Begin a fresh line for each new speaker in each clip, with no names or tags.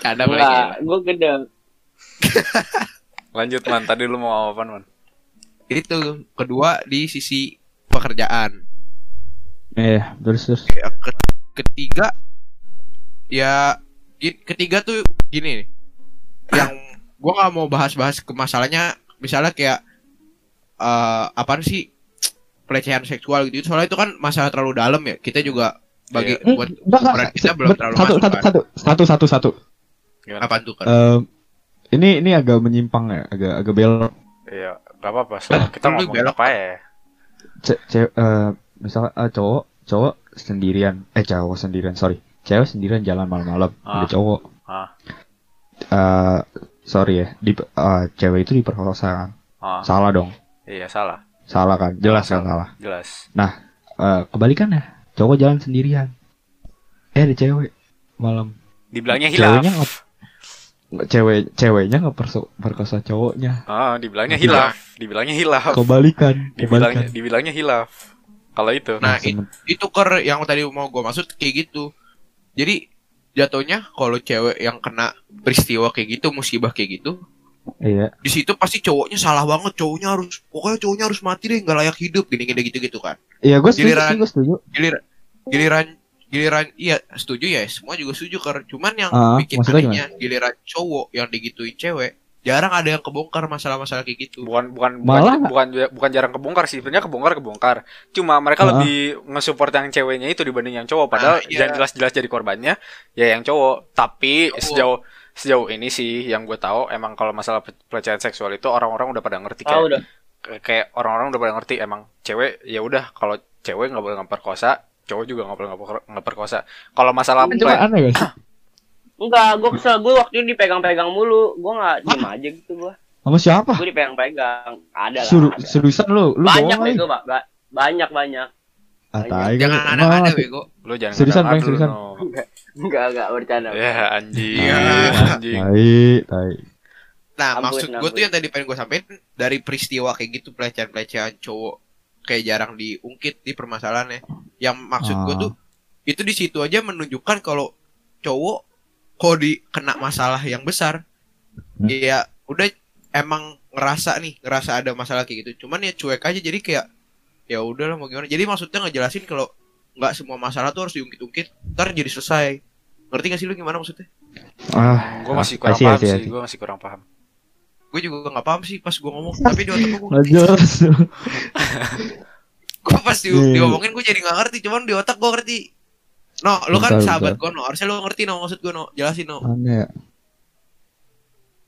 Canda
Enggak,
lagi.
gue gede.
Lanjut man, tadi lu mau apa man?
Itu kedua di sisi pekerjaan.
Iya, terus terus.
Ya, ke- ketiga ya ketiga tuh gini nih. Yang gua nggak mau bahas-bahas ke masalahnya misalnya kayak eh apaan sih pelecehan seksual gitu soalnya itu kan masalah terlalu dalam ya kita juga bagi
Hmm,
buat ukuran kita belum terlalu
satu,
masuk
satu,
kan.
satu, satu, satu, satu,
Gimana?
apaan tuh kan
Eh, ini ini agak menyimpang ya, agak agak belok.
Iya, gak apa-apa. Soalnya kita
lu
ngomong
belok.
apa ya?
Ce, ce- eh, misalnya eh, cowok cowok sendirian, eh cowok sendirian, sorry, cewek sendirian jalan malam-malam,
Ah.
ada cowok.
Ah.
Eh, sorry ya, di, eh, cewek itu diperkosa kan,
Ah,
salah dong,
iya salah,
salah kan, jelas kan salah.
jelas.
Eh, kebalikannya, cowok jalan sendirian, eh ada cewek malam,
Dibilangnya hilaf.
ceweknya nggak cewek ceweknya nggak perkosa cowoknya,
Ah, dibilangnya hilaf, dibilangnya hilaf.
kebalikan,
Dibilangnya dibilangnya hilaf. Kalau itu.
Nah,
Nah, semen-
itu ker yang tadi mau gua maksud kayak gitu jadi jatuhnya kalau cewek yang kena peristiwa kayak gitu musibah kayak gitu
iya,
di situ pasti cowoknya salah banget cowoknya harus pokoknya cowoknya harus mati deh nggak layak hidup gini gini gitu gitu kan
iya gue setuju,
Giliran-
gue setuju.
giliran giliran giliran iya setuju ya semua juga setuju kan cuman yang
Ah,
bikin anehnya giliran cowok yang digituin cewek jarang ada yang kebongkar masalah-masalah kayak gitu
bukan bukan
Malah-
bukan, bukan bukan jarang kebongkar sih sebenarnya kebongkar kebongkar cuma mereka
Ah.
lebih nge-support yang ceweknya itu dibanding yang cowok padahal
Ah, iya.
yang jelas-jelas jadi korbannya ya yang cowok tapi
Cowok.
sejauh sejauh ini sih yang gue tahu emang kalau masalah pe- pelecehan seksual itu orang-orang udah pada ngerti
Ah
kayak
udah.
kayak orang-orang udah pada ngerti emang cewek ya udah kalau cewek nggak boleh ngeperkosa cowok juga nggak boleh ngeper- ngeperkosa kalau masalah
Cuma aneh gak sih?
Enggak, gue kesel. Gue waktu itu dipegang-pegang mulu. Gue nggak diem aja gitu gue.
Sama siapa?
Gue dipegang-pegang. Ada lah.
Suruh,
ada.
seriusan lu, lu
Banyak bego, Pak. Ba- Banyak.
Ah, tai
jangan
kali.
ada-ada
Mas,
bego
lu jangan
Seriusan, Bang, seriusan.
no.
Enggak, enggak bercanda.
ya anjing
Iya.
anjing
Tai, tai.
nah
Ampun,
maksud gue tuh yang tadi pengen gue sampein dari peristiwa kayak gitu pelecehan-pelecehan cowok kayak jarang diungkit di permasalahannya yang maksud gue
Ah.
tuh itu di situ aja menunjukkan kalau cowok kok di kena masalah yang besar
Hmm.
ya udah emang ngerasa nih ngerasa ada masalah kayak gitu cuman ya cuek aja jadi kayak ya udahlah mau gimana jadi maksudnya ngejelasin kalau nggak semua masalah tuh harus diungkit-ungkit ntar jadi selesai ngerti gak sih lu gimana maksudnya
Ah,
gue masih kurang
I
paham
I
sih gue masih kurang paham
gue juga nggak paham sih pas gue ngomong tapi di otak gue
Nggak jelas.
gue pas di,
Iya.
diomongin gue jadi nggak ngerti cuman di otak gue ngerti no lu kan
Bentar,
sahabat gue no harusnya lu ngerti no maksud gue no jelasin no
Aneh ya.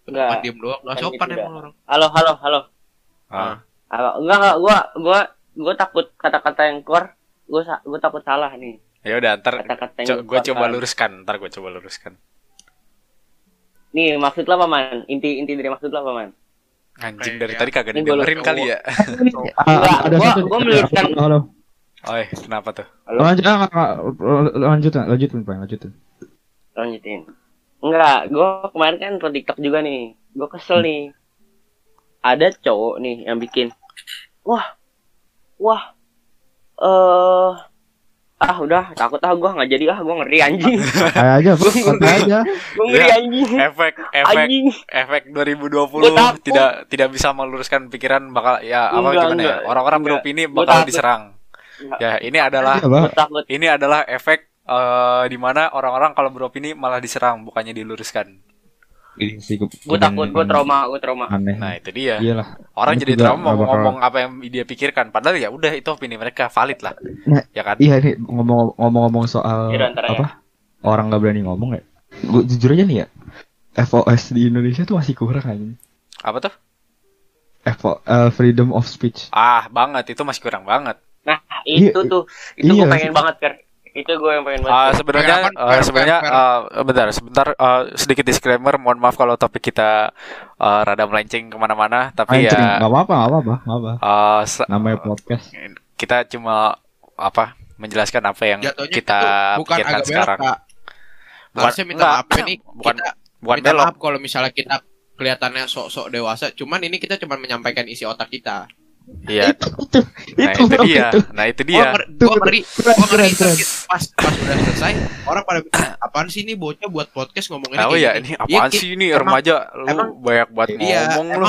Enggak.
Diem doang nggak
Kan
sopan
gitu
emang orang
Halo, halo, halo.
ah.
Halo. Enggak, enggak. Gue, gue, gue takut kata-kata yang keluar. Gue, gue takut salah nih.
ya udah ntar
Kata-kata
co- gue coba
kan.
luruskan ntar gue coba luruskan
Nih, maksud lo apa, Man? Inti, inti dari maksud lo apa, Man?
anjing dari tadi kagak didengerin
cowok.
kali ya
Ah,
Enggak,
satu.
gua meluruskan.
Halo,
oh eh, kenapa tuh
Halo?
Lanjut, ah, ah, lanjut, lanjutin, Bang, lanjutin.
Lanjutin. Enggak, gue kemarin kan pro TikTok juga nih. Gue kesel nih. Ada cowok nih yang bikin, wah, wah, eh, ah udah takut ah gue nggak jadi ah gue ngeri anjing,
Kayak aja, santai aja.
gue ngeri
Ya,
anjing,
efek efek
anjing.
efek 2020
Gua takut.
tidak tidak bisa meluruskan pikiran bakal ya apa
Enggak,
gimana ya
enggak.
orang-orang
Enggak.
beropini bakal
takut.
diserang
Enggak.
ya ini adalah
Iya.
Gue
ini adalah efek eh, di mana orang-orang kalau beropini malah diserang bukannya diluruskan
Gini sih, gua-
Gue takut, gue trauma, gue trauma.
Aneh.
nah itu dia
Iyalah.
orang
Ini
jadi
juga
trauma
nggak bakal-
ngomong apa yang dia pikirkan padahal ya udah itu opini mereka valid lah
Nah,
ya kan
Iya nih ngomong ngomong soal
Yaudah, ntar ya.
apa orang nggak berani ngomong ya. Gue jujur aja nih ya. FOS di Indonesia tuh masih kurang aja.
apa tuh
FO, eh, freedom of speech.
ah banget itu masih kurang banget
Nah itu
Iya,
tuh, itu
iya
gue pengen
sih?
banget kan. Itu gue yang pengen banget.
Ah,
Ker.
sebenarnya eh,
fair,
sebenarnya eh, bentar sebentar eh, sedikit disclaimer mohon maaf kalau topik kita eh, rada melenceng ke mana-mana tapi
Anjing,
ya
nggak apa-apa, nggak apa-apa, nggak apa.
eh, se-
Namanya podcast.
kita cuma apa menjelaskan apa yang
jatuhnya
kita
itu bukan
pikirkan
agak
sekarang Bukan-
harusnya minta
enggak,
maaf nih
bukan
kita
bukan
minta
belok
maaf kalau misalnya kita kelihatannya sok-sok dewasa cuman ini kita cuma menyampaikan isi otak kita
iya
Itu, itu,
Nah
Itu,
itu dia.
itu.
Nah itu
Gua
dia.
ngeri, gua ngeri, gua ngeri pas pas udah selesai orang pada bilang, apaan sih ini bocah buat podcast ngomongin
Tahu ya ini apaan
Iya,
sih ini
emang-
remaja lu
emang-
banyak banget
Iya,
ngomong lu.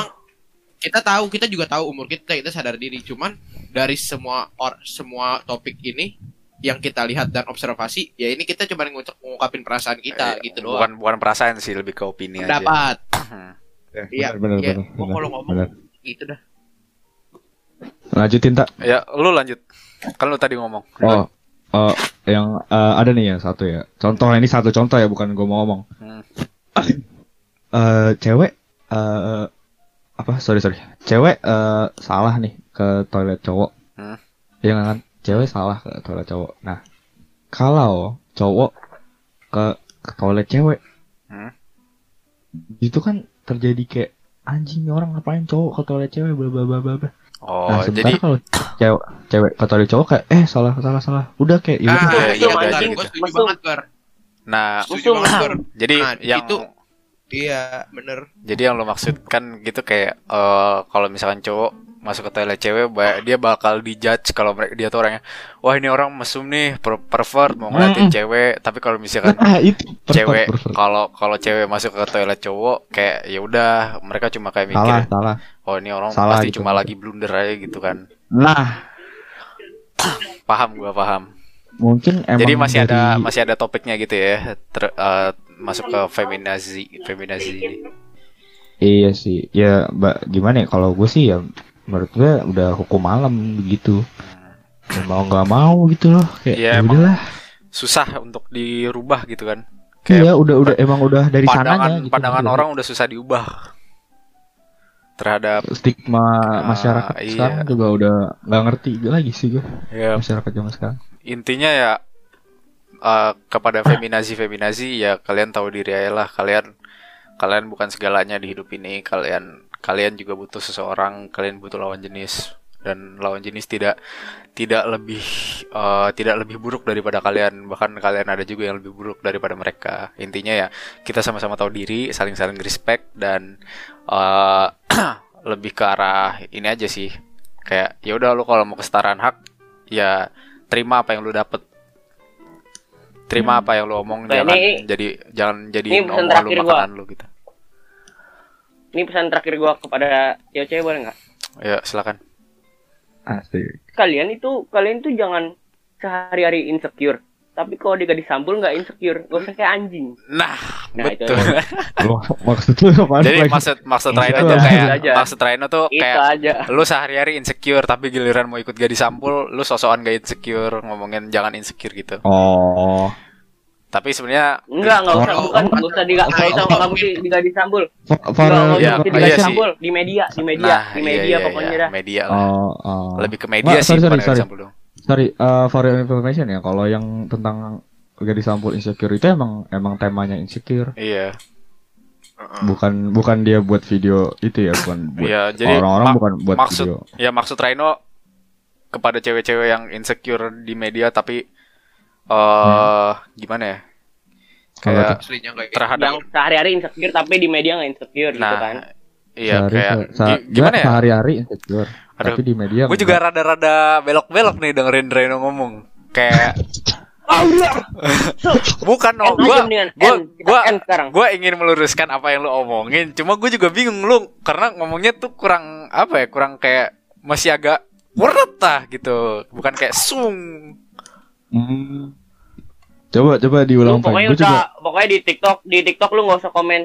kita tahu, kita juga tahu umur kita, kita sadar diri. Cuman dari semua or, semua topik ini yang kita lihat dan observasi, ya ini kita cuma ngungkapin perasaan kita
Eh,
gitu doang.
Bukan bukan perasaan sih lebih ke opini aja.
Pendapat.
Ya,
Iya,
benar,
iya.
benar,
Gua kalau ngomong gitu dah.
Lanjutin tak?
Ya, lu lanjut. Kan lu tadi ngomong.
Oh, oh, yang eh, ada nih yang satu ya. Contoh ini satu contoh ya, bukan gue mau ngomong.
Hmm.
Eh, cewek, eh, apa? Sorry sorry. Cewek eh, salah nih ke toilet cowok.
Hmm.
Nggak kan? Cewek salah ke toilet cowok. Nah, kalau cowok ke, ke toilet cewek,
Hmm.
itu kan terjadi kayak anjing orang ngapain cowok ke toilet cewek bla bla bla bla.
Oh,
nah,
jadi
kalau cewek cewek toilet cowok kayak eh salah salah salah. Udah kayak ya
Ah,
udah.
iya,
iya,
iya, iya,
Gua
iya. nah,
Setuju
Untung.
banget, Gar.
jadi
Nah,
yang
itu Iya, bener.
jadi yang lu maksud kan gitu kayak eh kalau misalkan cowok masuk ke toilet cewek dia bakal dijudge kalau mereka dia tuh orangnya wah ini orang mesum nih per- pervert mau ngeliatin
Mm-mm.
cewek tapi kalau misalkan
Nah, itu pervert,
cewek kalau kalau cewek masuk ke toilet cowok kayak ya udah mereka cuma kayak mikir
salah salah.
oh ini orang
Salah
pasti
gitu.
cuma lagi blunder aja gitu kan
Nah,
paham gua paham
mungkin emang
jadi masih ada
dari-
masih ada topiknya gitu ya ter- eh, masuk ke feminazi feminazi ini
Iya sih. Ya, Mbak, gimana ya kalau gue sih ya menurut gue udah hukum malam begitu. Ya, mau nggak mau gitu loh. Kayak
Iya,
ya
emang
udahlah.
susah untuk dirubah gitu kan
Iya, udah udah emang udah dari
pandangan
sananya gitu.
pandangan
Udah.
orang udah susah diubah terhadap
stigma
Ah,
masyarakat
iya.
sekarang juga udah nggak ngerti lagi sih gue
ya
masyarakat zaman sekarang.
intinya ya eh, kepada feminazi feminazi ya kalian tahu diri aja lah kalian kalian bukan segalanya di hidup ini kalian kalian juga butuh seseorang kalian butuh lawan jenis dan lawan jenis tidak tidak lebih eh, tidak lebih buruk daripada kalian. Bahkan kalian ada juga yang lebih buruk daripada mereka. Intinya ya kita sama-sama tahu diri saling saling respect dan eh, lebih ke arah ini aja sih. Kayak ya udah lu kalau mau kesetaraan hak ya terima apa yang lu dapet. Terima apa yang lu omong
Nah,
jangan
ini-
jadi jangan jadi
ini terakhir gua.
makanan lu gitu
Ini pesan terakhir gua kepada cewek-cewek boleh nggak?
ya silakan
Asik.
Kalian itu kalian tuh jangan sehari-hari insecure. Tapi kalau dia gak disambul nggak insecure, gak usah kayak anjing.
nah,
Nah, itu
betul
Lu maksud lu apaan?
jadi
Frank?
maksud maksud
Itu
Raino tuh kayak
aja.
maksud Raino tuh
Itu
kayak
aja.
lu sehari-hari insecure tapi giliran mau ikut gak disampul lu sosokan gak insecure ngomongin jangan insecure gitu
Oh.
Tapi sebenarnya
Enggak, enggak usah bukan, enggak usah enggak usah kamu di, diga disambul. Enggak, enggak
Ya,
usah
iya
disambul di media, di media,
nah
di
iya,
media
iya,
pokoknya
iya,
dah.
media lah
oh, oh.
lebih ke media
Nggak,
sih
sorry, sorry, sorry.
dong
Sorry, uh, for your information ya, kalau yang tentang gadis sampul insecure itu emang emang temanya insecure,
iya
bukan bukan dia buat video itu ya, bukan buat
Iya, jadi
orang-orang bukan buat
maksud
video.
ya maksud Raino kepada cewek-cewek yang insecure di media tapi eh gimana ya kayak
Aslinya kayak gitu.
terhadap
Yang sehari-hari insecure tapi di media nggak insecure gitu
nah
kan.
iya
Sehari-
kayak
se-
gimana ya
sehari-hari insecure,
Aduh,
tapi di media
gue juga rada-rada belok-belok nih dengerin Raino ngomong kayak bukan oh gua gua
sekarang.
gue ingin meluruskan apa yang lu omongin cuma gue juga bingung lu karena ngomongnya tuh kurang apa ya kurang kayak masih agak weret lah gitu bukan kayak sung
Hmm. Coba coba
Lu
diulang
pokoknya
Gue
udah,
juga
pokoknya di TikTok, di TikTok lu nggak usah komen.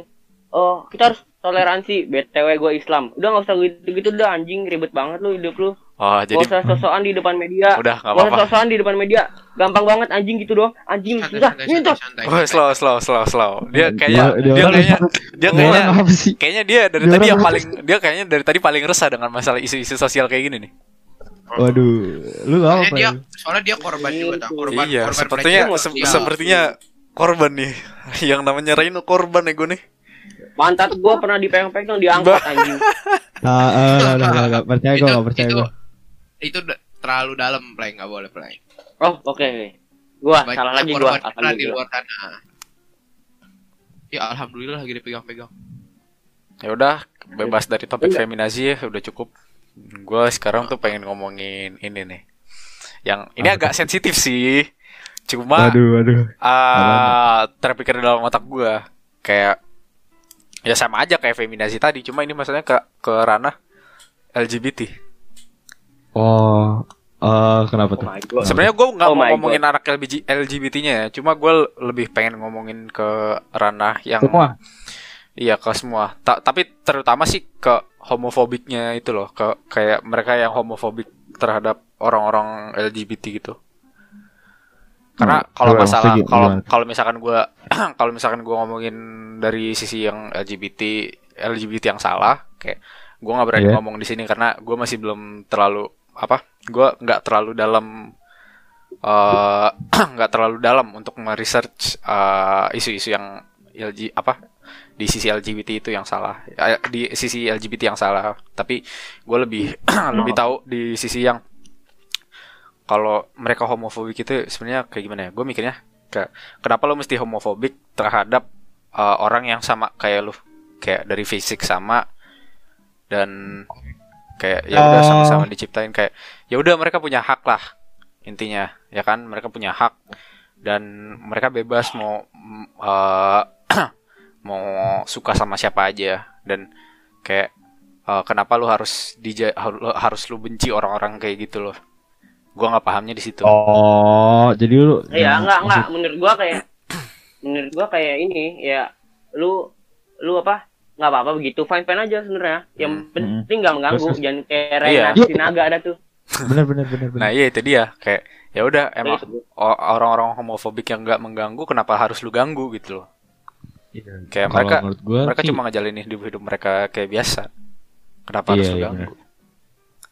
Oh, kita harus toleransi. BTW gue Islam. Udah nggak usah gitu-gitu udah anjing ribet banget lu hidup lu.
oh
Gak
jadi
usah sosokan di depan media.
udah nggak
Gak usah
apa-apa
sosokan di depan media. Gampang banget anjing gitu doang. Anjing susah.
santai,
Oh, slow, slow, slow, slow. Dia kayaknya,
Dia-
dia, kayaknya, dia kayaknya, kayaknya dia dari
Dia
tadi yang paling, dia kayaknya dari tadi paling resah dengan masalah isu-isu sosial kayak gini nih.
Waduh, lu apa?
Soalnya dia,
Frank?
soalnya dia korban juga, tak? Korban,
iya,
korban
sepertinya, se- sepertinya korban nih. Yang namanya Raino korban ya gue nih.
Pantat gue pernah dipegang-pegang diangkat anjing.
Nah, eh, nah, nah, nah, nah, percaya gue,
itu,
nggak percaya
itu,
gue.
itu terlalu dalam, play nggak boleh play.
Oh, oke. Gua
Banyak
salah lagi gua.
kita di luar sana. Ya alhamdulillah lagi dipegang-pegang.
Ya udah, bebas dari topik feminazi ya, udah cukup. Gue sekarang tuh pengen ngomongin ini nih. Yang ini
Apa
agak sensitif sih. Cuma
Waduh, waduh.
ah terpikir dalam otak gue kayak ya sama aja kayak feminasi tadi. Cuma ini maksudnya ke ke ranah LGBT.
Oh, eh kenapa
Oh
tuh?
god.
Sebenarnya gue nggak
Oh
mau ngomongin anak LGBT-nya ya. Cuma gue lebih pengen ngomongin ke ranah yang
Semua.
Iya ke semua. Ta- tapi terutama sih ke homofobiknya itu loh, ke kayak mereka yang homofobik terhadap orang-orang LGBT gitu. Karena
Hmm,
kalau masalah kalau kalau misalkan gua kalau misalkan gua ngomongin dari sisi yang LGBT LGBT yang salah, kayak gua nggak berani
Iya.
ngomong di sini karena gua masih belum terlalu apa? Gua nggak terlalu dalam eh, nggak terlalu dalam untuk meresearch eh, isu-isu yang LG apa di sisi LGBT itu yang salah. Eh, di sisi LGBT yang salah. Tapi gue lebih lebih tahu di sisi yang kalau mereka homofobik itu sebenarnya kayak gimana ya? Gue mikirnya ke kenapa lo mesti homofobik terhadap eh, orang yang sama kayak lu? Kayak dari fisik sama dan kayak ya udah
Oh.
sama-sama diciptain kayak ya udah mereka punya hak lah intinya ya kan? Mereka punya hak dan mereka bebas mau mm, eh, mau suka sama siapa aja. Dan kayak eh, kenapa lu harus dija har- harus lu benci orang-orang kayak gitu loh. Gua nggak pahamnya di situ.
Oh, jadi lu
Iya, enggak enggak
maksud-
menurut gua kayak menurut gua kayak ini ya lu lu apa nggak apa-apa begitu. Fine fine aja sebenarnya. Yang
Hmm.
penting nggak mengganggu.
Terus-
jangan kayak
Iya.
Renat Sinaga ada tuh.
Bener bener bener bener.
nah iya itu dia. Kayak ya udah emang orang-orang homofobik yang nggak mengganggu kenapa harus lu ganggu gitu loh
Iya.
kayak mereka
menurut gua
mereka
sih,
cuma ngejalanin hidup hidup mereka kayak biasa kenapa harus
Iya,
lu
iya,
ganggu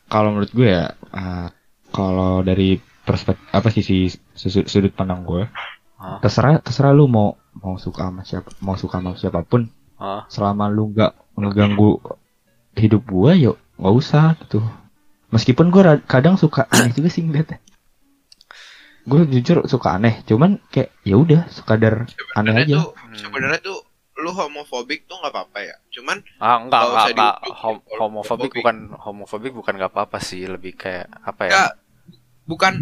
kalau menurut gue ya ah, kalau dari perspektif apa sisi sudut, sudut pandang gue
Hah?
terserah terserah lu mau mau suka sama siapa mau suka sama siapa pun
Hah?
selama lu nggak ngeganggu hidup gue yuk nggak usah gitu meskipun gue kadang suka aneh juga sih ngeliatnya gue jujur suka aneh cuman kayak ya udah sekadar aneh aja
tuh sebenarnya tuh lu homofobik tuh nggak apa-apa ya. Cuman
ah enggak
Nggak
enggak enggak Hom- homofobik bukan homofobik bukan nggak apa-apa sih lebih kayak apa ya
Nggak. bukan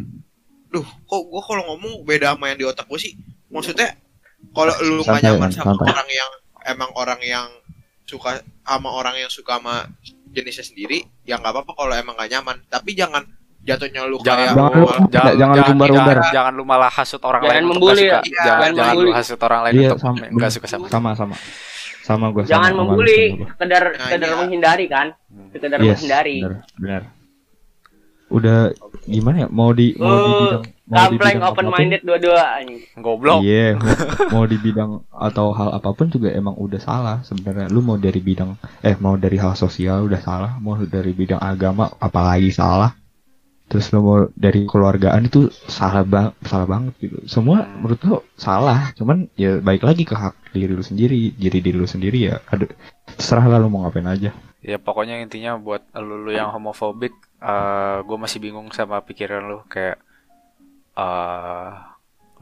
duh kok gua kalau ngomong beda sama yang di otak gua sih. Maksudnya kalau lu nggak nyaman
Man,
sama
santai.
orang yang emang orang yang suka sama orang yang suka sama jenisnya sendiri, ya nggak apa-apa kalau emang nggak nyaman. Tapi jangan jatuhnya lu
jangan
kayak
Jangan
lu
malah-
jangan- jangan lu umbar-umbar.
jangan, jangan lu malah hasut orang
Jangan
lain untuk
membuli ya.
suka
Iya,
jangan
jangan
jangan lu hasut orang lain
Iya,
untuk
sama-
nggak suka sama
sama sama sama gue
jangan membuli sekedar
Nah,
sekedar
iya.
menghindari kan
Hmm.
sekedar
Yes,
menghindari
benar, benar. Udah gimana ya? Mau di mau di
Oh,
bidang mau di
Kampleng
bidang
open
apa pun,
minded dua-dua
goblok
Iya, mau, mau di bidang atau hal apa pun juga emang udah salah sebenarnya. Lu mau dari bidang eh mau dari hal sosial udah salah, mau dari bidang agama apalagi salah. Terus lu mau dari keluargaan itu salah bang salah banget gitu. Semua menurut lu salah, cuman ya baik lagi ke hak diri lu sendiri, diri diri lu sendiri ya. Ada terserah lah lu mau ngapain aja.
ya pokoknya intinya buat lu, lu yang homofobik gue masih bingung sama pikiran lu kayak eh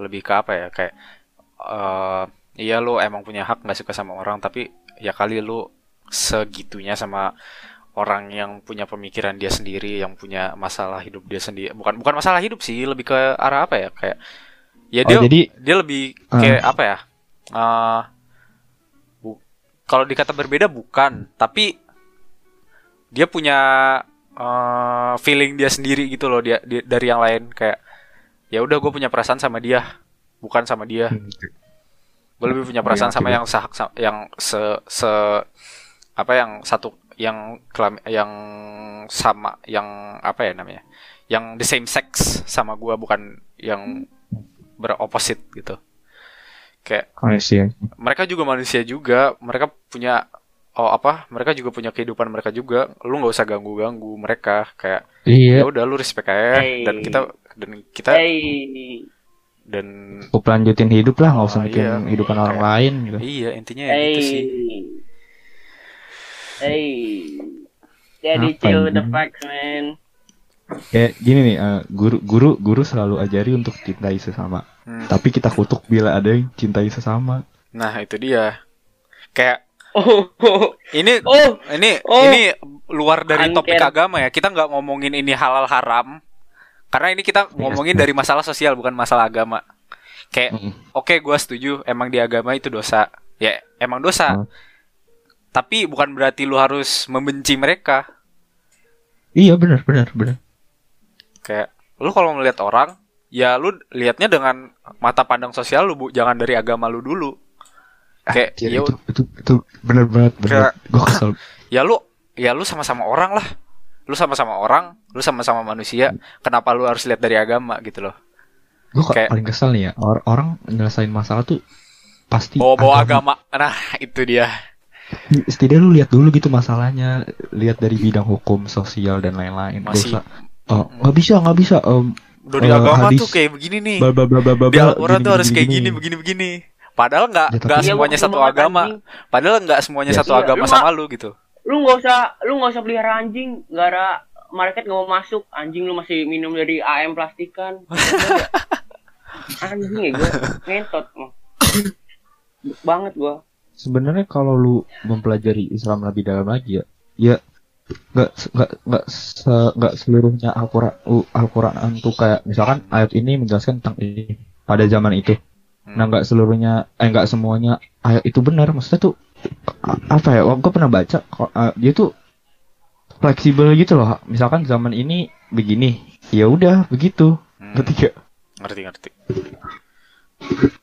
lebih ke apa ya kayak eh iya lu emang punya hak nggak suka sama orang tapi ya kali lu segitunya sama orang yang punya pemikiran dia sendiri yang punya masalah hidup dia sendiri bukan bukan masalah hidup sih lebih ke arah apa ya kayak ya
Oh,
dia
jadi
dia lebih kayak apa ya eh bu- kalau dikata berbeda bukan tapi dia punya eh, feeling dia sendiri gitu loh dia, dia dari yang lain kayak ya udah gue punya perasaan sama dia bukan sama dia. Gue lebih punya perasaan sama yang sah sa- yang se se apa yang satu yang kelam yang sama yang apa ya namanya yang the same sex sama gue bukan yang beropposite gitu kayak
Oh, sih.
mereka juga manusia juga mereka punya oh apa mereka juga punya kehidupan mereka juga lu nggak usah ganggu ganggu mereka kayak
Iya.
ya udah lu respect aja
Hey.
dan kita dan kita
Hey,
dan
Cukup lanjutin hidup lah, nggak usah
Oh,
mikirin
iya.
kehidupan orang
Kayak-
lain gitu.
iya intinya ya
hey,
gitu sih
hey. Jadi
Apa
chill with the facts, man.
Kayak gini nih, eh, guru guru guru selalu ajari untuk cintai sesama.
Hmm.
Tapi kita kutuk bila ada yang cintai sesama.
nah itu dia kayak
Oh, oh,
ini
oh,
ini
Oh.
ini luar dari
Unfair.
topik agama ya. Kita nggak ngomongin ini halal haram. Karena ini kita ngomongin dari masalah sosial bukan masalah agama. Kayak oke gua setuju emang di agama itu dosa. Ya emang dosa.
Hmm.
Tapi bukan berarti lu harus membenci mereka.
Iya benar benar benar.
Kayak lu kalau melihat orang ya lu lihatnya dengan mata pandang sosial lu bu, jangan dari agama lu dulu. Kayak
Anjir,
ya,
itu, itu itu benar banget benar. Gue kesel.
ya lu ya lu sama-sama orang lah. Lu sama-sama orang, lu sama-sama manusia. Kenapa lu harus lihat dari agama gitu loh?
Gue
Kayak-
paling kesel nih ya or- orang nyelesain masalah tuh pasti
Bawa-bawa agama. Nah, itu dia.
Setidaknya lu lihat dulu gitu masalahnya, lihat dari bidang hukum, sosial dan lain-lain.
Masih-
usah, oh nggak bisa nggak bisa. Um,
Udah di
Eh,
agama
hadis-
tuh kayak begini nih.
bla bla bla bla bla.
Di Al-Quran tuh harus kayak gini,
gini.
begini, begini. Padahal nggak
Ya,
nggak
Iya,
semuanya satu agama.
anjing.
Padahal nggak semuanya
Ya,
satu
iya,
agama
lu
sama lu gitu.
Lu nggak usah lu nggak usah pelihara anjing, gara market nggak mau masuk. Anjing lu masih minum dari AM plastikan. anjing ya gue ngentot mah. banget gua.
Sebenarnya kalau lu mempelajari Islam lebih dalam lagi ya, ya nggak nggak nggak se- nggak seluruhnya Al-Quran Al-Quran tuh kayak misalkan ayat ini menjelaskan tentang ini pada zaman itu.
Hmm.
Nah nggak seluruhnya, eh nggak semuanya ayat itu benar. Maksudnya tuh apa ya? Gue pernah baca kok, eh, dia tuh fleksibel gitu loh. Misalkan zaman ini begini, ya udah begitu.
Hmm,
Ngerti gak?
ngerti ngerti.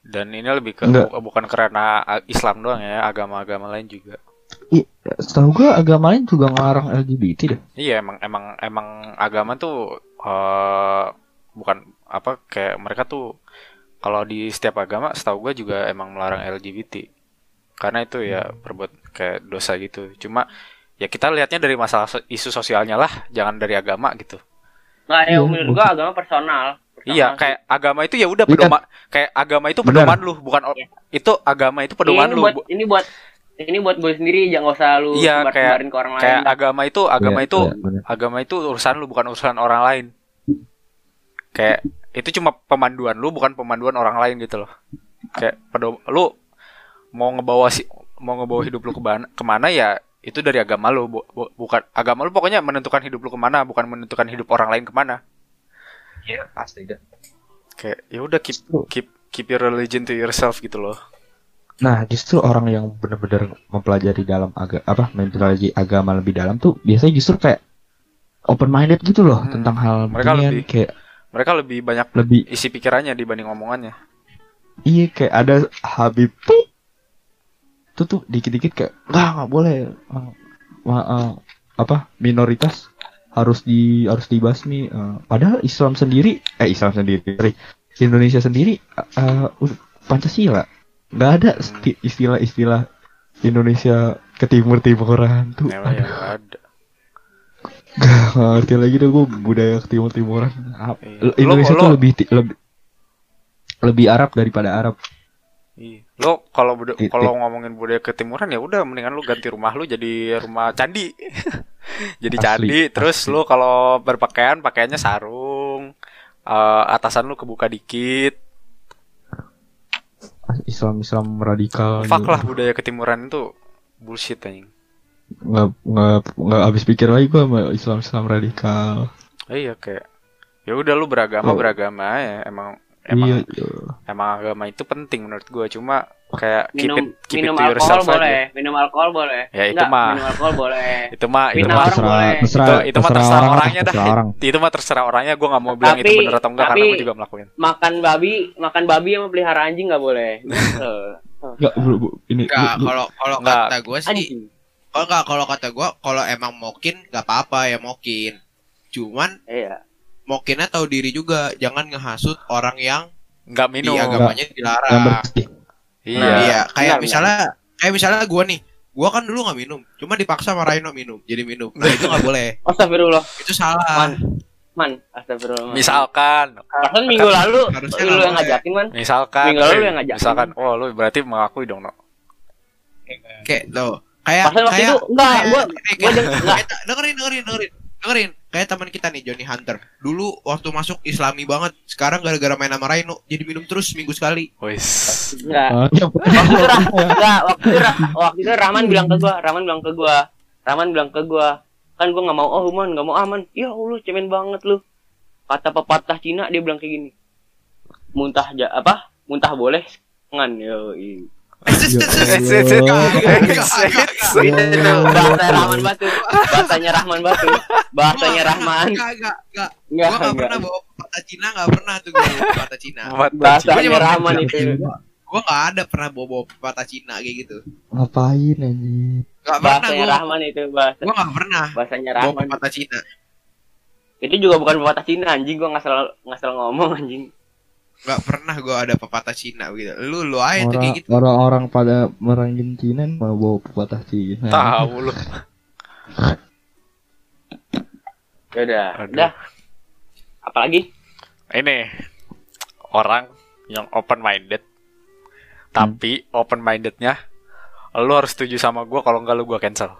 Dan ini lebih ke
Enggak.
bu- bukan karena Islam doang ya, agama-agama lain juga.
Iya, setahu gue agama lain juga ngelarang LGBT deh.
Iya emang emang emang agama tuh eh bukan apa kayak mereka tuh kalau di setiap agama setahu gue juga emang melarang LGBT karena itu ya berbuat kayak dosa gitu cuma ya kita lihatnya dari masalah isu sosialnya lah jangan dari agama gitu
Nggak ya
Iya,
menurut gua agama personal.
Iya
sih.
kayak agama itu ya udah
Iya.
pedoman kayak agama itu pedoman lu bukan
Iya.
itu agama itu pedoman
ini
lu
buat
Bu-
ini buat ini buat gue sendiri jangan usah lu
Iya,
sebar-sebarin ke orang
kayak
lain.
agama itu agama
Iya,
itu
benar.
agama itu urusan lu bukan urusan orang lain kayak itu cuma pemanduan lu bukan pemanduan orang lain gitu loh kayak pedom lu mau ngebawa si mau ngebawa hidup lu ke mana ke mana ya itu dari agama lu bu- bu- bukan agama lu pokoknya menentukan hidup lu ke mana bukan menentukan hidup orang lain ke mana
Pasti dah.
kayak ya udah keep keep keep your religion to yourself gitu loh
Nah, justru orang yang benar-benar mempelajari dalam aga apa mempelajari agama lebih dalam tuh biasanya justru kayak open minded gitu loh
Hmm,
tentang hal
mereka
beginian.
lebih-
kayak
mereka lebih banyak
lebih
isi pikirannya dibanding omongannya
iya kayak ada Habib tuh itu tuh dikit-dikit kayak nggak nggak boleh Eh, ma- eh, apa minoritas harus di harus dibasmi Eh, padahal Islam sendiri eh Islam sendiri Indonesia sendiri uh, Pancasila nggak ada sti- istilah-istilah Indonesia ke timur timuran tuh
ya, ya nggak ada
Gak ngerti lagi deh gue budaya ke timur timuran
Iya.
Indonesia
Lo-
tuh
lo-
lebih lebih lebih Arab daripada Arab
Iya. Lo kalau kalau ngomongin budaya ketimuran ya udah mendingan lu ganti rumah lu jadi rumah candi. jadi
Asli,
candi terus
asli.
lu kalau berpakaian pakaiannya sarung. eh, atasan lu kebuka dikit.
Islam Islam radikal
Fuck
gitu.
lah budaya ketimuran itu bullshit anjing.
nggak nggak nggak habis pikir lagi gue sama Islam Islam radikal
Eh, iya kayak ya udah lu beragama
Oh.
beragama ya emang emang
iya iya.
emang agama itu penting menurut gua cuma kayak keep
minum
it keep
minum
it to
alkohol
yourself
boleh,
aja.
minum alkohol boleh.
Ya, itu mah.
minum alkohol boleh.
Itu mah itu mah
boleh.
terserah
itu, itu mah terserah
lah,
orangnya dah.
terserah orang.
Itu mah terserah orangnya gua nggak mau bilang itu
Tapi-
bener atau enggak karena gua juga melakukan.
Makan babi, makan babi sama pelihara anjing nggak boleh. Gitu.
Nggak, bu, bu, ini
Enggak,
bu- bu-
kalau kalau kata gue sih, enggak, kalau kata gue, kalau emang mokin nggak apa-apa ya mokin. Cuman
Iya.
Mokinnya tahu diri juga, jangan ngehasut orang yang
Nggak
di
minum.
agamanya
yang
dilarang.
bersih
Iya.
Iya, kayak
Benar,
misalnya, kayak misalnya gue nih, gue kan dulu nggak minum, cuma dipaksa sama Raino minum, jadi minum. Nah itu nggak boleh,
Astagfirullah.
itu salah.
Man. Man, astagfirullah. Man.
Misalkan,
Perasaan minggu lalu
Harusnya
lu yang ngajakin, Man.
misalkan,
Minggu lalu lu yang ngajakin.
misalkan, oh lu berarti mengakui dong, no.
Kayak tuh, kayak
Perasaan waktu
kayak
itu enggak, gua gua enggak.
kayak- dengerin dengerin dengerin dengerin kayak teman kita nih Johnny Hunter. Dulu waktu masuk Islami banget. Sekarang gara-gara main sama Raino jadi minum terus seminggu sekali.
Wis.
enggak.
Ah, ya,
Waktu itu, Rah, enggak, waktu itu, Rah- waktu itu Rahman bilang ke gua, Rahman bilang ke gua, Rahman bilang ke gua, kan gue nggak mau oh man nggak mau aman ya allah cemen banget lu. Kata pepatah Cina dia bilang kayak gini. Muntah ja apa? Muntah boleh ngan yo
Enggak, enggak,
set.
itu tuh bahasa Rahman Batu bahasanya Rahman Batu bahasanya Rahman
Enggak, enggak, enggak.
Enggak,
Gua enggak
enggak.
pernah bawa pepatah Cina, enggak pernah tuh gua pepatah Cina.
Bahasanya Rahman itu
Gua enggak ada pernah bawa pepatah Cina kayak gitu.
Ngapain anjing?
Enggak pernah gua.
Rahman itu bahasa
Gua enggak pernah
bahasanya
bawa
Rahman
pepatah Cina.
itu juga bukan pepatah Cina anjing gua nggak salah nggak salah ngomong anjing
Enggak pernah gua ada pepatah Cina gitu. Lu lu aja tuh
Orang
kayak gitu.
orang-orang pada merangin Cina mau bawa pepatah Cina.
Tahu lu.
ya udah
Aduh.
udah apalagi
Ini orang yang open minded. Tapi open mindednya lu harus setuju sama gua kalau enggak lu gua cancel.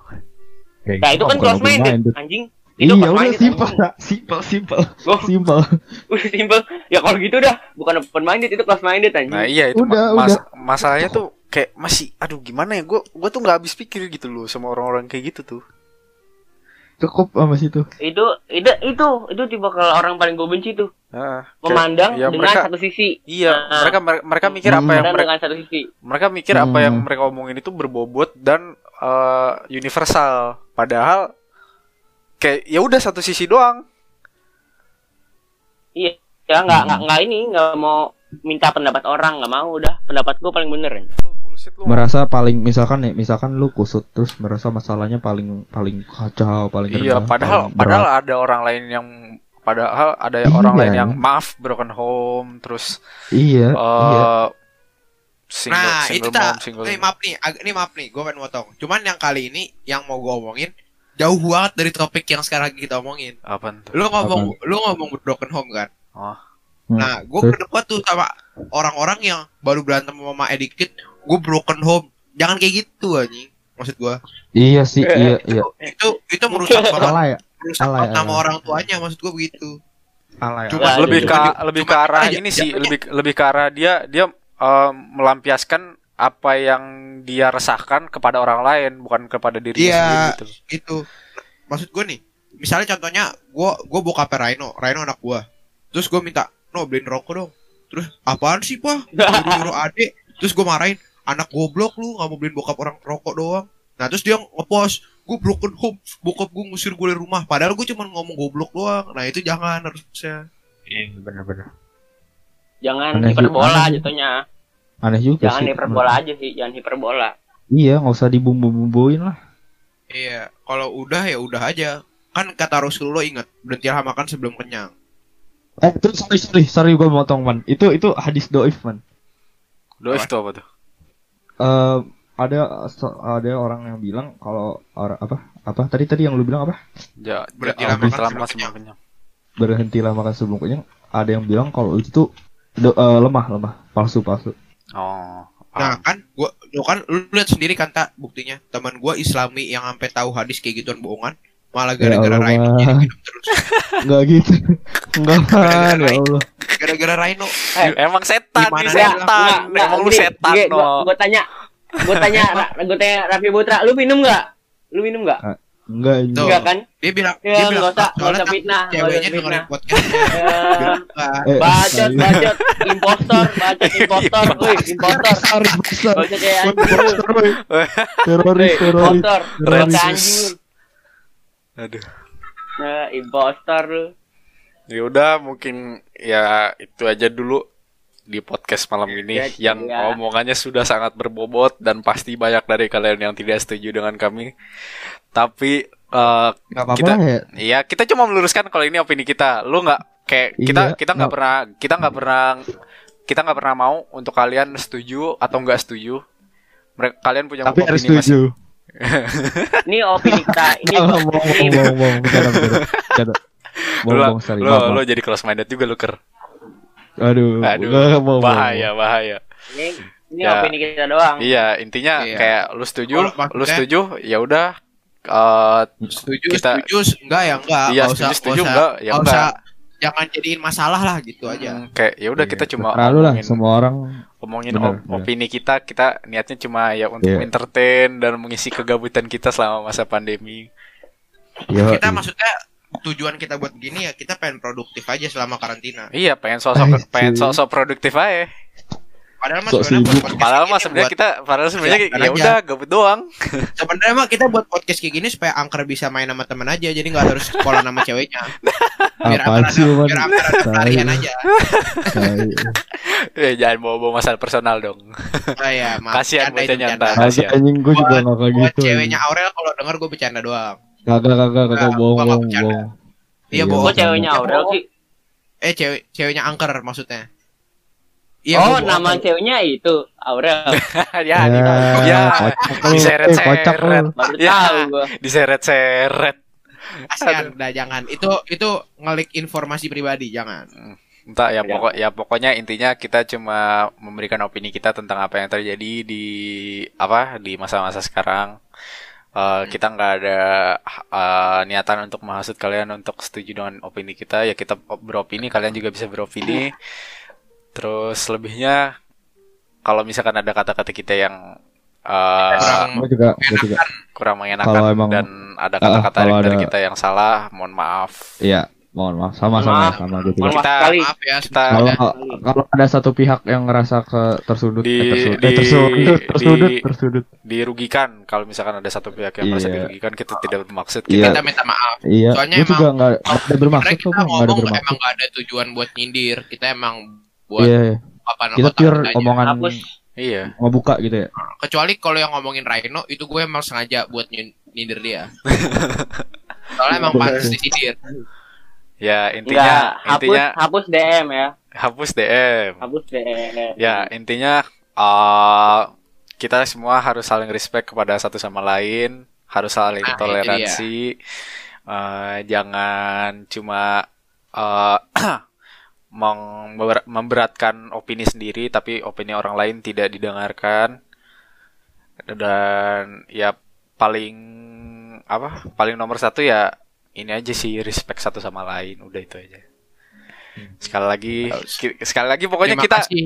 Kayak
nah itu
gitu,
kan close minded
open-minded.
anjing itu
Iya udah simpel,
anjing.
Nak. simpel, simpel,
Oh.
simpel.
udah simple ya kalau gitu dah bukan open minded itu close minded anjing
Nah, iya itu
Udah,
ma- mas-
udah.
masalahnya tuh kayak masih aduh gimana ya gua gua tuh nggak habis pikir gitu loh sama orang-orang kayak gitu tuh.
Cukup sama situ.
itu itu itu itu tipe kalau orang paling gue benci tuh
Nah,
memandang
ya,
dengan
mereka-
satu sisi
Iya,
Nah.
mereka mereka, mereka mikir apa yang mereka
dengan satu sisi
mereka mikir apa
Hmm.
yang mereka omongin itu berbobot dan eh, universal. Padahal kayak ya udah satu sisi doang.
iya ya nggak nggak nggak ini nggak mau minta pendapat orang nggak mau udah pendapat gue paling bener.
Merasa paling misalkan nih, misalkan lu kusut terus merasa masalahnya paling paling kacau, paling
Iya,
rendah,
padahal
paling
padahal
berat.
ada orang lain yang padahal ada
Iya.
orang lain yang maaf broken home terus
iya,
eh
iya.
single
Nah, itu
single
tak.
mom single
Nih maaf nih, ag- nih maaf nih, gua pengen motong. Cuman yang kali ini yang mau gua omongin jauh banget dari topik yang sekarang kita omongin.
apa tuh?
Lu ngomong lu ngomong broken home kan?
Oh.
Hmm.
Nah, gue berdebat tuh sama orang-orang yang baru berantem sama Mama Edikit, gue broken home. Jangan kayak gitu anjing. Maksud gua
Iya sih, iya, iya.
itu itu merusak banget,
Salah ya?
merusak
ya,
nama orang tuanya maksud gua begitu.
Salah ya.
Cuma
Ya,
lebih ke lebih ke arah ini sih lebih lebih ke arah dia dia em, melampiaskan apa yang dia resahkan kepada orang lain bukan kepada dirinya
Iya.
sendiri gitu.
Gitu. Maksud gua nih, misalnya contohnya gua gua bokapnya Rhino, Rhino anak gua. Terus gua minta, "No, beliin rokok dong." Terus, "Apaan sih, Pak?" Nyuruh-nyuruh adik. Terus gua marahin, "Anak goblok lu, nggak mau beliin bokap orang rokok doang." Nah, terus dia ngepost, "Gue broken home, bokap gue ngusir gue dari rumah." Padahal gue cuma ngomong goblok doang. Nah, itu jangan harusnya.
Iya, benar-benar.
jangan
aneh juga.
jatuhnya
Aneh juga
jangan
sih.
hiperbola aja sih jangan hiperbola
Iya, nggak usah dibumbu-bumbuin lah.
Iya, kalau udah ya udah aja. Kan kata Rasulullah ingat, berhentilah makan sebelum kenyang.
Eh, terus sorry, sorry, sorry gue motong man. Itu itu hadis doif man.
Doif tuh apa tuh?
Eh, ada ada orang yang bilang kalau orang apa apa tadi tadi yang lu bilang apa
Ja,
Berhentilah
ja,
makan
berhentilah
sebelum
sebelum kenyang.
berhentilah makan sebelum kenyang ada yang bilang kalau itu tuh do- eh, lemah lemah palsu palsu
Oh.
Nah, kan gua lu kan lu lihat sendiri kan tak buktinya. Teman gua Islami yang sampai tahu hadis kayak gituan bohongan, malah
Ya
gara-gara
Allah,
Rhino
Bang.
jadi minum terus.
nggak gitu nggak man ya Allah
Gara-gara Rhino.
Emang setan nih
dia
setan. Emang lu setan
gue
no.
tanya gue tanya gue tanya Raffi Putra lu minum nggak lu minum nggak
nggak ini
Tuh.
enggak kan
Dia bilang,
Ya,
dia bilang
usah-
"Ah, soalnya
usah
takut
fitnah,
ceweknya
usah
dengerin
fitnah."
podcastnya.
Eh,
Enggak.
Bacot bacot impostor bacot impostor woi impostor bacot kayak anjing lu
teroris
Woi,
teroris
impostor anjing lu
Aduh.
nah impostor lu
Ya udah mungkin ya itu aja dulu di podcast malam ini
Ya,
yang
ya.
omongannya sudah sangat berbobot dan pasti banyak dari kalian yang tidak setuju dengan kami. Tapi eh,
nggak apa-apa
kita
ya
Iya, kita cuma meluruskan kalau ini opini kita. Lu nggak kayak kita
Iya,
kita nggak
nggak-
pernah kita nggak pernah kita nggak pernah mau untuk kalian setuju atau nggak setuju. Mereka kalian punya
tapi harus
opini masing
setuju
ini opini kita ini
Bohong, bohong, bohong, bohong, maaf.
lu jadi close minded juga lu ker.
Aduh,
Aduh,
bohong,
bahaya, bahaya.
ini, ini
Ya.
opini kita doang
Iya, intinya
Iya.
kayak lu setuju,
maksudnya-
lu setuju, ya udah eh,
Setuju,
Kita-
setuju, enggak ya enggak.
Iya,
Nggak
setuju,
usah-
setuju,
nggak usah-
enggak, ya
nggak
enggak.
usah jangan jadiin masalah lah gitu aja.
hmm, kayak ya udah
Iya,
kita cuma
terserah lu lah, semua orang
ngomongin
Benar,
op-
benar.
opini kita, kita niatnya cuma ya untuk
Iya.
entertain dan mengisi kegabutan kita selama masa pandemi.
Yo,
kita maksudnya tujuan kita buat gini ya kita pengen produktif aja selama karantina.
Iya, pengen sosok
Anjing.
pengen sosok produktif aja.
Padahal mah sebenarnya buat
sibuk.
podcast
Padahal mah sebenarnya kita padahal sebenarnya
Silakan
ya udah gabut doang.
sebenarnya mah kita buat podcast kayak gini supaya angker bisa main sama temen aja jadi nggak harus sekolah sama ceweknya. Biar angker
sih
ada, biar angker ada aja.
Eh, jangan bawa-bawa masalah personal dong.
Oh iya, maaf.
Kasihan ntar.
Kagak
Kasihan.
anjing gue juga
Buat-
gak kayak
Buat
gitu.
ceweknya Aurel kalau denger gue bercanda doang.
Kagak kagak kagak
Enggak,
bohong bohong bohong.
Iya, bohong.
Kok ceweknya Aurel sih?
Eh cewek ceweknya angker maksudnya. Iya,
oh, nama ceweknya itu Aurel.
ya, di,
Ya,
ya,
kocak lu.
diseret-seret.
Eh,
Ya. diseret-seret.
Kasihan, udah jangan. Itu itu ngelik informasi pribadi, jangan.
Entah ya
Ya.
pokok ya pokoknya intinya kita cuma memberikan opini kita tentang apa yang terjadi di apa di masa-masa sekarang. Eh, kita nggak ada eh, niatan untuk menghasut kalian untuk setuju dengan opini kita ya kita beropini kalian juga bisa beropini terus lebihnya kalau misalkan ada kata-kata kita yang eh,
Kurang
juga juga.
kurang mengenakan
Kalau emang-
dan ada
Ah,
kata-kata
kalau
dari
ada-
kita yang salah mohon maaf
Iya, mohon maaf sama sama
maaf.
sama.
Mohon maaf
Kita-.
Maaf ya.
kita
Kalau kalau ada satu pihak yang ngerasa ke tersudut,
Di-
eh, tersudut,
di-
eh, tersudut, tersudut,
di-
tersudut.
dirugikan kalau misalkan ada satu pihak yang merasa
Iya.
dirugikan kita tidak bermaksud
Iya.
Kita minta maaf.
Iya,
Soalnya
gue juga nggak nggak ada bermaksud kok,
kita
nggak ada
ngomong
bermaksud.
emang gak ada tujuan buat nyindir. Kita emang buat
Iya, iya.
papan
kita pure
aja.
omongan
Hapus.
iya
ngebuka gitu ya.
Kecuali kalau yang ngomongin Rhino itu gue emang sengaja buat nyin- nyindir dia. Soalnya emang pantas disindir.
ya intinya
Enggak, hapus
intinya
hapus DM ya.
hapus DM
Hapus DM.
ya intinya eh kita semua harus saling respect kepada satu sama lain harus saling
Nah,
toleransi Eh, jangan cuma eh member- memberatkan opini sendiri tapi opini orang lain tidak didengarkan. Dan ya paling apa paling nomor satu ya ini aja sih respect satu sama lain udah itu aja. Sekali lagi ki- sekali lagi pokoknya
Terima
kita
kasih.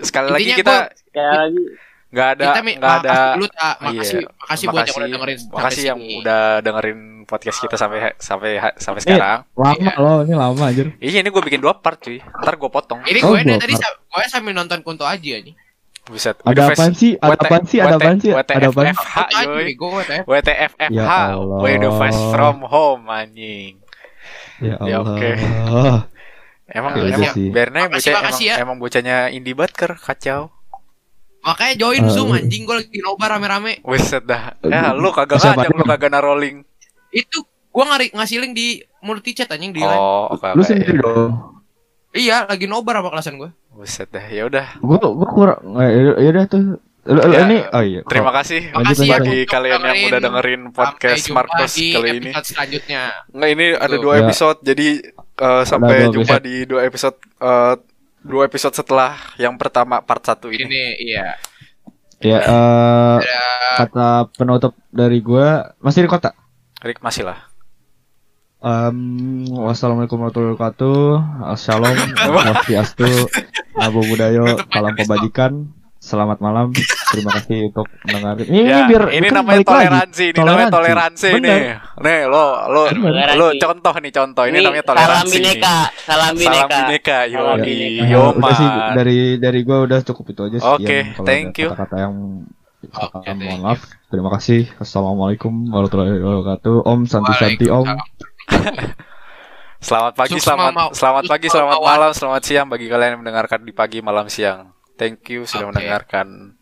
sekali lagi kita
Sekali lagi.
nggak ada nggak ada
makasih tak
Iya.
makasih makasih buat yang udah dengerin
makasih yang udah dengerin podcast kita sampai sampai sampai sekarang
Lama
Iya.
loh, ini lama anjir.
iya ini gue bikin dua part cuy ntar gue potong
ini
Oh,
gue dari
gua-
tadi gue sambil nonton Kunto aja nih
Buset.
Ada apaan sih? Ada apaan sih? Ada apaan sih? Ada apaan?
Aja nih gue WTF
WTFFH
Ya Allah.
Way the fast from home anjing
Ya
Ya,
Allah.
oke. Emang
Ya
emang
sih.
aja
Makasih,
bocah emang,
ya.
emang bocahnya indie Butker kacau.
makanya join
Eh,
zoom anjing gue lagi nobar rame-rame
Buset dah. Ya lu kagak ngajak lu kagak narolling.
Itu gue ngari ngasih link di multi chat anjing di line.
Oh, oke
Lu
oke.
sendiri dong.
iya lagi nobar sama kelasan gue
Buset dah. Ya udah.
Gua gua kurang eh, ya udah tuh. Lu, lu
Ya,
ini oh iya.
Terima kasih
Makasih
ya
bagi kalian yang
dengerin.
udah dengerin podcast
Sampai jumpa
Marcos
di
kali ini.
episode selanjutnya
Nggak ini ada dua
Ya.
episode jadi eh, sampai jumpa di dua episode eh, dua episode setelah yang pertama part satu ini.
ini iya
Ya eh
ada
kata penutup dari gua masih di kota.
Rick masih lah.
Um, wassalamualaikum warahmatullahi wabarakatuh. Shalom, swastiastu, namo budayo, salam kebajikan. Selamat malam. Terima kasih untuk mendengar. Ini,
Ya,
biar
ini
kan
namanya
lagi.
toleransi, ini namanya toleransi
Bener.
nih. Nih, lo lo
Toleransi.
lo contoh nih contoh. Ini, namanya
salam
toleransi.
bineka, salam bineka.
Salam bineka,
Salam bineka.
Ya, udah sih dari dari gua udah cukup itu aja sekian.
Oke,
Kalau
thank
ada
you.
Kata-kata yang
Oke,
uh, mohon maaf. Terima kasih. Assalamualaikum warahmatullahi wabarakatuh. Om Santi Santi Om.
Selamat pagi, selamat selamat pagi, selamat malam, selamat siang bagi kalian yang mendengarkan di pagi, malam, siang. Thank you sudah
Oke.
mendengarkan.